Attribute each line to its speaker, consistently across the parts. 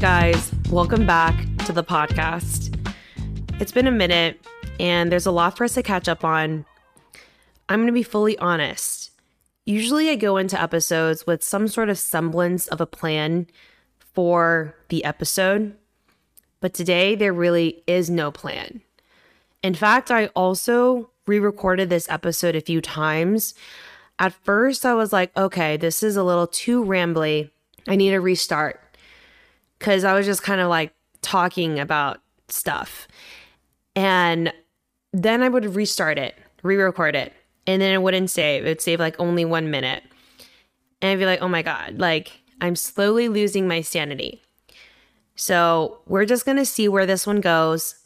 Speaker 1: guys, welcome back to the podcast. It's been a minute and there's a lot for us to catch up on. I'm going to be fully honest. Usually, I go into episodes with some sort of semblance of a plan for the episode, but today there really is no plan. In fact, I also re recorded this episode a few times. At first, I was like, okay, this is a little too rambly. I need a restart because I was just kind of like talking about stuff. And then I would restart it, re record it, and then it wouldn't save. It would save like only one minute. And I'd be like, oh my God, like I'm slowly losing my sanity. So we're just going to see where this one goes.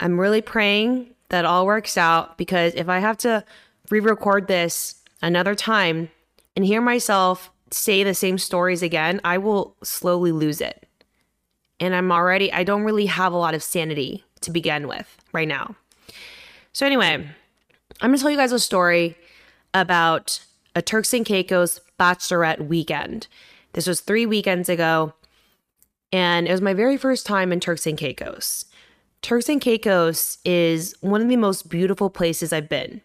Speaker 1: I'm really praying that all works out because if I have to re record this another time and hear myself say the same stories again, I will slowly lose it. And I'm already, I don't really have a lot of sanity to begin with right now. So, anyway, I'm gonna tell you guys a story about a Turks and Caicos bachelorette weekend. This was three weekends ago, and it was my very first time in Turks and Caicos. Turks and Caicos is one of the most beautiful places I've been.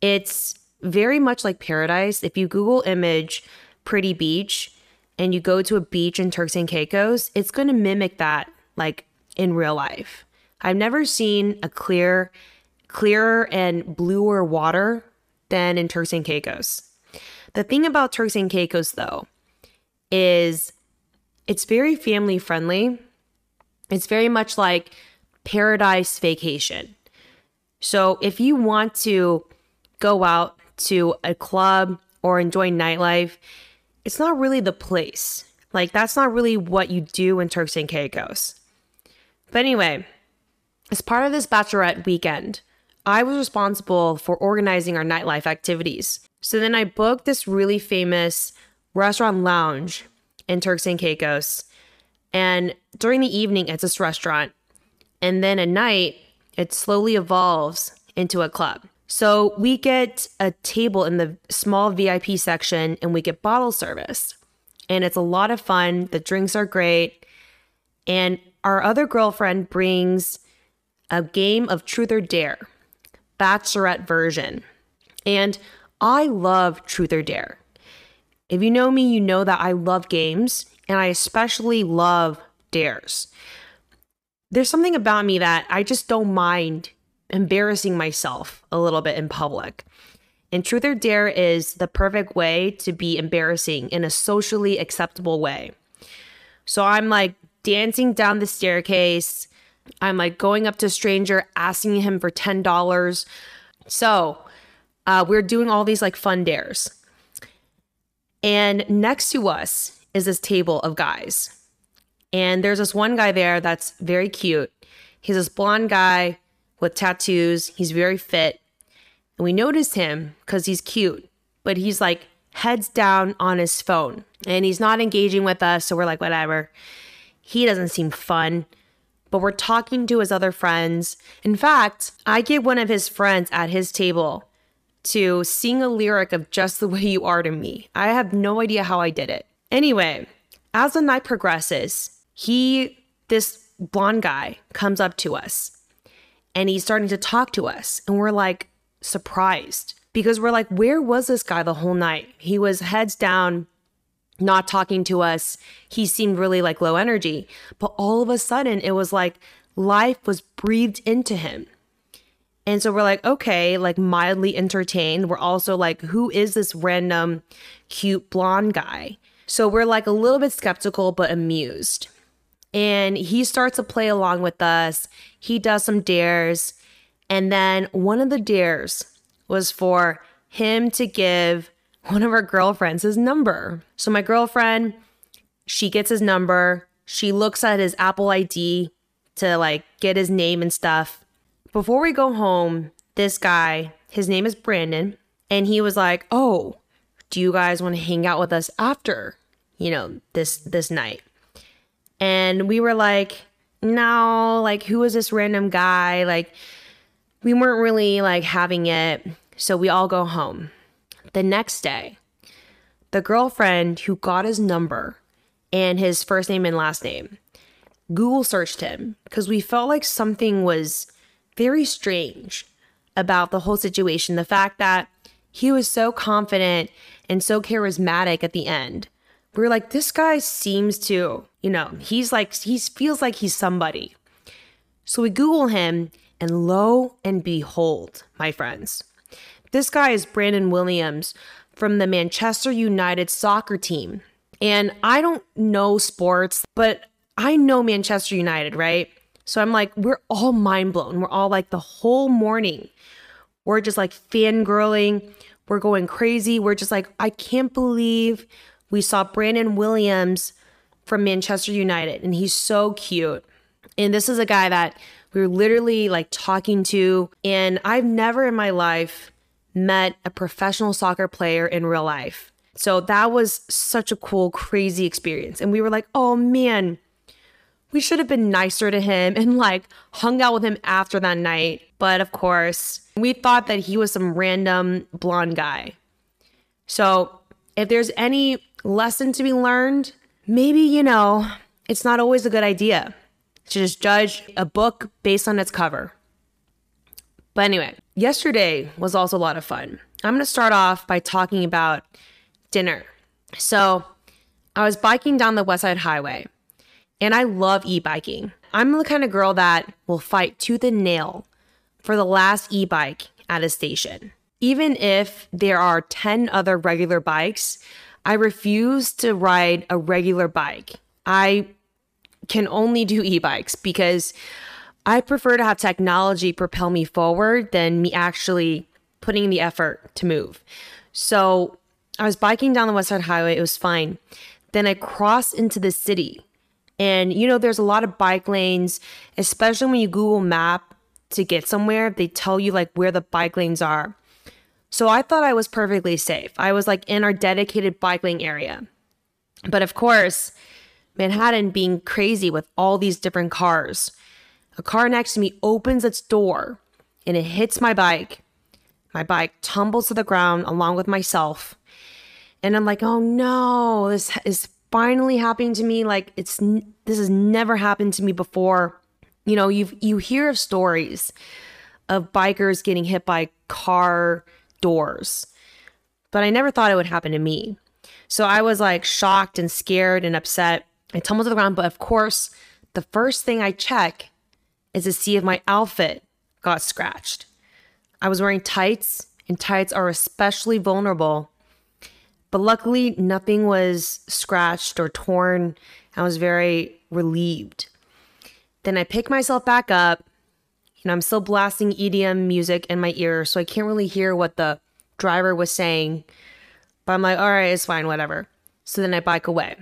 Speaker 1: It's very much like paradise. If you Google image pretty beach and you go to a beach in Turks and Caicos, it's going to mimic that like in real life. I've never seen a clear, clearer and bluer water than in Turks and Caicos. The thing about Turks and Caicos though is it's very family friendly. It's very much like paradise vacation. So if you want to go out to a club or enjoy nightlife, it's not really the place. Like that's not really what you do in Turks and Caicos. But anyway, as part of this bachelorette weekend, I was responsible for organizing our nightlife activities. So then I booked this really famous restaurant lounge in Turks and Caicos. And during the evening, it's this restaurant. And then at night, it slowly evolves into a club. So we get a table in the small VIP section and we get bottle service. And it's a lot of fun. The drinks are great. And our other girlfriend brings a game of truth or dare, bachelorette version. And I love truth or dare. If you know me, you know that I love games and I especially love dares there's something about me that I just don't mind embarrassing myself a little bit in public. And Truth or Dare is the perfect way to be embarrassing in a socially acceptable way. So I'm like dancing down the staircase. I'm like going up to a stranger, asking him for $10. So uh, we're doing all these like fun dares. And next to us is this table of guys. And there's this one guy there that's very cute. He's this blonde guy with tattoos. He's very fit. And we notice him because he's cute, but he's like heads down on his phone and he's not engaging with us. So we're like, whatever. He doesn't seem fun, but we're talking to his other friends. In fact, I get one of his friends at his table to sing a lyric of Just the Way You Are to Me. I have no idea how I did it. Anyway, as the night progresses, he, this blonde guy, comes up to us and he's starting to talk to us. And we're like surprised because we're like, where was this guy the whole night? He was heads down, not talking to us. He seemed really like low energy. But all of a sudden, it was like life was breathed into him. And so we're like, okay, like mildly entertained. We're also like, who is this random cute blonde guy? So we're like a little bit skeptical, but amused and he starts to play along with us. He does some dares. And then one of the dares was for him to give one of our girlfriends his number. So my girlfriend, she gets his number. She looks at his Apple ID to like get his name and stuff. Before we go home, this guy, his name is Brandon, and he was like, "Oh, do you guys want to hang out with us after, you know, this this night?" And we were like, no, like, who is this random guy? Like, we weren't really like having it. So we all go home. The next day, the girlfriend who got his number and his first name and last name. Google searched him because we felt like something was very strange about the whole situation. The fact that he was so confident and so charismatic at the end. We were like, this guy seems to, you know, mm. he's like, he feels like he's somebody. So we Google him, and lo and behold, my friends, this guy is Brandon Williams from the Manchester United soccer team. And I don't know sports, but I know Manchester United, right? So I'm like, we're all mind blown. We're all like the whole morning. We're just like fangirling. We're going crazy. We're just like, I can't believe we saw Brandon Williams from Manchester United, and he's so cute. And this is a guy that we were literally like talking to, and I've never in my life met a professional soccer player in real life. So that was such a cool, crazy experience. And we were like, oh man, we should have been nicer to him and like hung out with him after that night. But of course, we thought that he was some random blonde guy. So if there's any lesson to be learned, maybe, you know, it's not always a good idea to just judge a book based on its cover. But anyway, yesterday was also a lot of fun. I'm going to start off by talking about dinner. So, I was biking down the West Side Highway, and I love e biking. I'm the kind of girl that will fight tooth and nail for the last e bike at a station. Even if there are 10 other regular bikes, I refuse to ride a regular bike. I can only do e bikes because I prefer to have technology propel me forward than me actually putting the effort to move. So I was biking down the West Side Highway. It was fine. Then I crossed into the city. And, you know, there's a lot of bike lanes, especially when you Google Map to get somewhere, they tell you like where the bike lanes are. So I thought I was perfectly safe. I was like in our dedicated bike lane area. But of course, Manhattan being crazy with all these different cars. A car next to me opens its door and it hits my bike. My bike tumbles to the ground along with myself. And I'm like, "Oh no, this is finally happening to me like it's this has never happened to me before." You know, you you hear of stories of bikers getting hit by car doors. But I never thought it would happen to me. So I was like shocked and scared and upset. I tumbled to the ground, but of course, the first thing I check is to see if my outfit got scratched. I was wearing tights, and tights are especially vulnerable. But luckily, nothing was scratched or torn. I was very relieved. Then I pick myself back up I'm still blasting EDM music in my ear, so I can't really hear what the driver was saying. But I'm like, all right, it's fine, whatever. So then I bike away.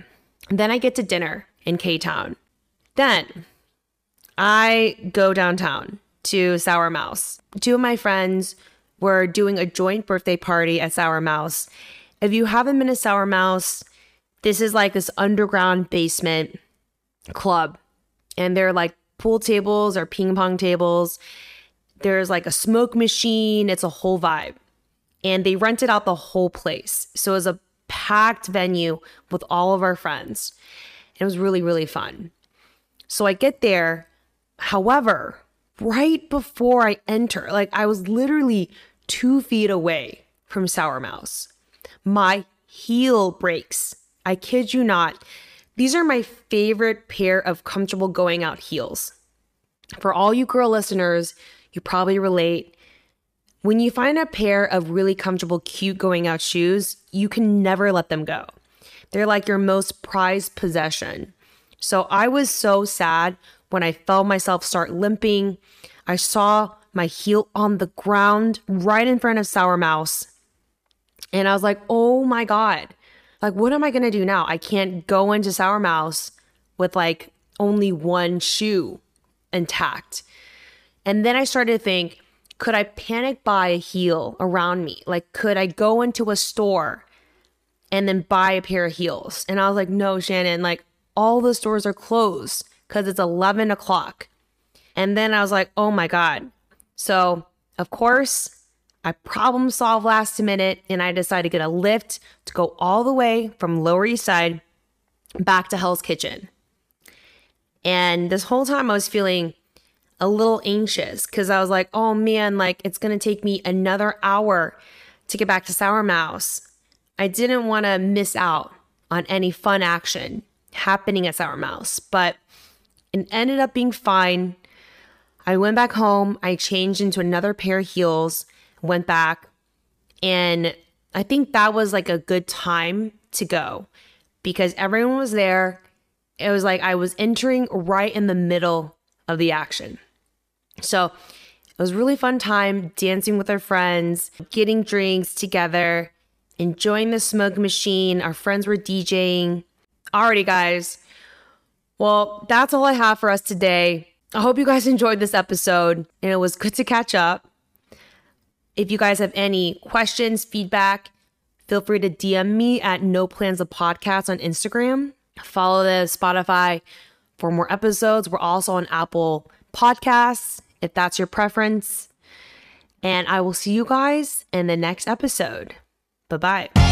Speaker 1: And then I get to dinner in K Town. Then I go downtown to Sour Mouse. Two of my friends were doing a joint birthday party at Sour Mouse. If you haven't been to Sour Mouse, this is like this underground basement club. And they're like pool tables or ping pong tables. There's like a smoke machine. It's a whole vibe. And they rented out the whole place. So it was a packed venue with all of our friends. And it was really, really fun. So I get there. However, right before I enter, like I was literally two feet away from Sour Mouse, my heel breaks. I kid you not. These are my favorite pair of comfortable going out heels. For all you girl listeners, you probably relate. When you find a pair of really comfortable, cute going out shoes, you can never let them go. They're like your most prized possession. So I was so sad when I felt myself start limping. I saw my heel on the ground right in front of Sour Mouse. And I was like, oh my God, like, what am I going to do now? I can't go into Sour Mouse with like only one shoe intact. And then I started to think, could I panic buy a heel around me? Like, could I go into a store and then buy a pair of heels? And I was like, no, Shannon, like all the stores are closed because it's 11 o'clock. And then I was like, oh my God. So, of course, I problem solved last minute and I decided to get a lift to go all the way from Lower East Side back to Hell's Kitchen. And this whole time I was feeling a little anxious because I was like, oh man, like it's going to take me another hour to get back to Sour Mouse. I didn't want to miss out on any fun action happening at Sour Mouse, but it ended up being fine. I went back home, I changed into another pair of heels, went back, and I think that was like a good time to go because everyone was there. It was like I was entering right in the middle of the action. So it was really fun time dancing with our friends, getting drinks together, enjoying the smoke machine. Our friends were DJing. Alrighty, guys. Well, that's all I have for us today. I hope you guys enjoyed this episode and it was good to catch up. If you guys have any questions, feedback, feel free to DM me at No Plans the Podcast on Instagram. Follow the Spotify for more episodes. We're also on Apple Podcasts if that's your preference. And I will see you guys in the next episode. Bye bye.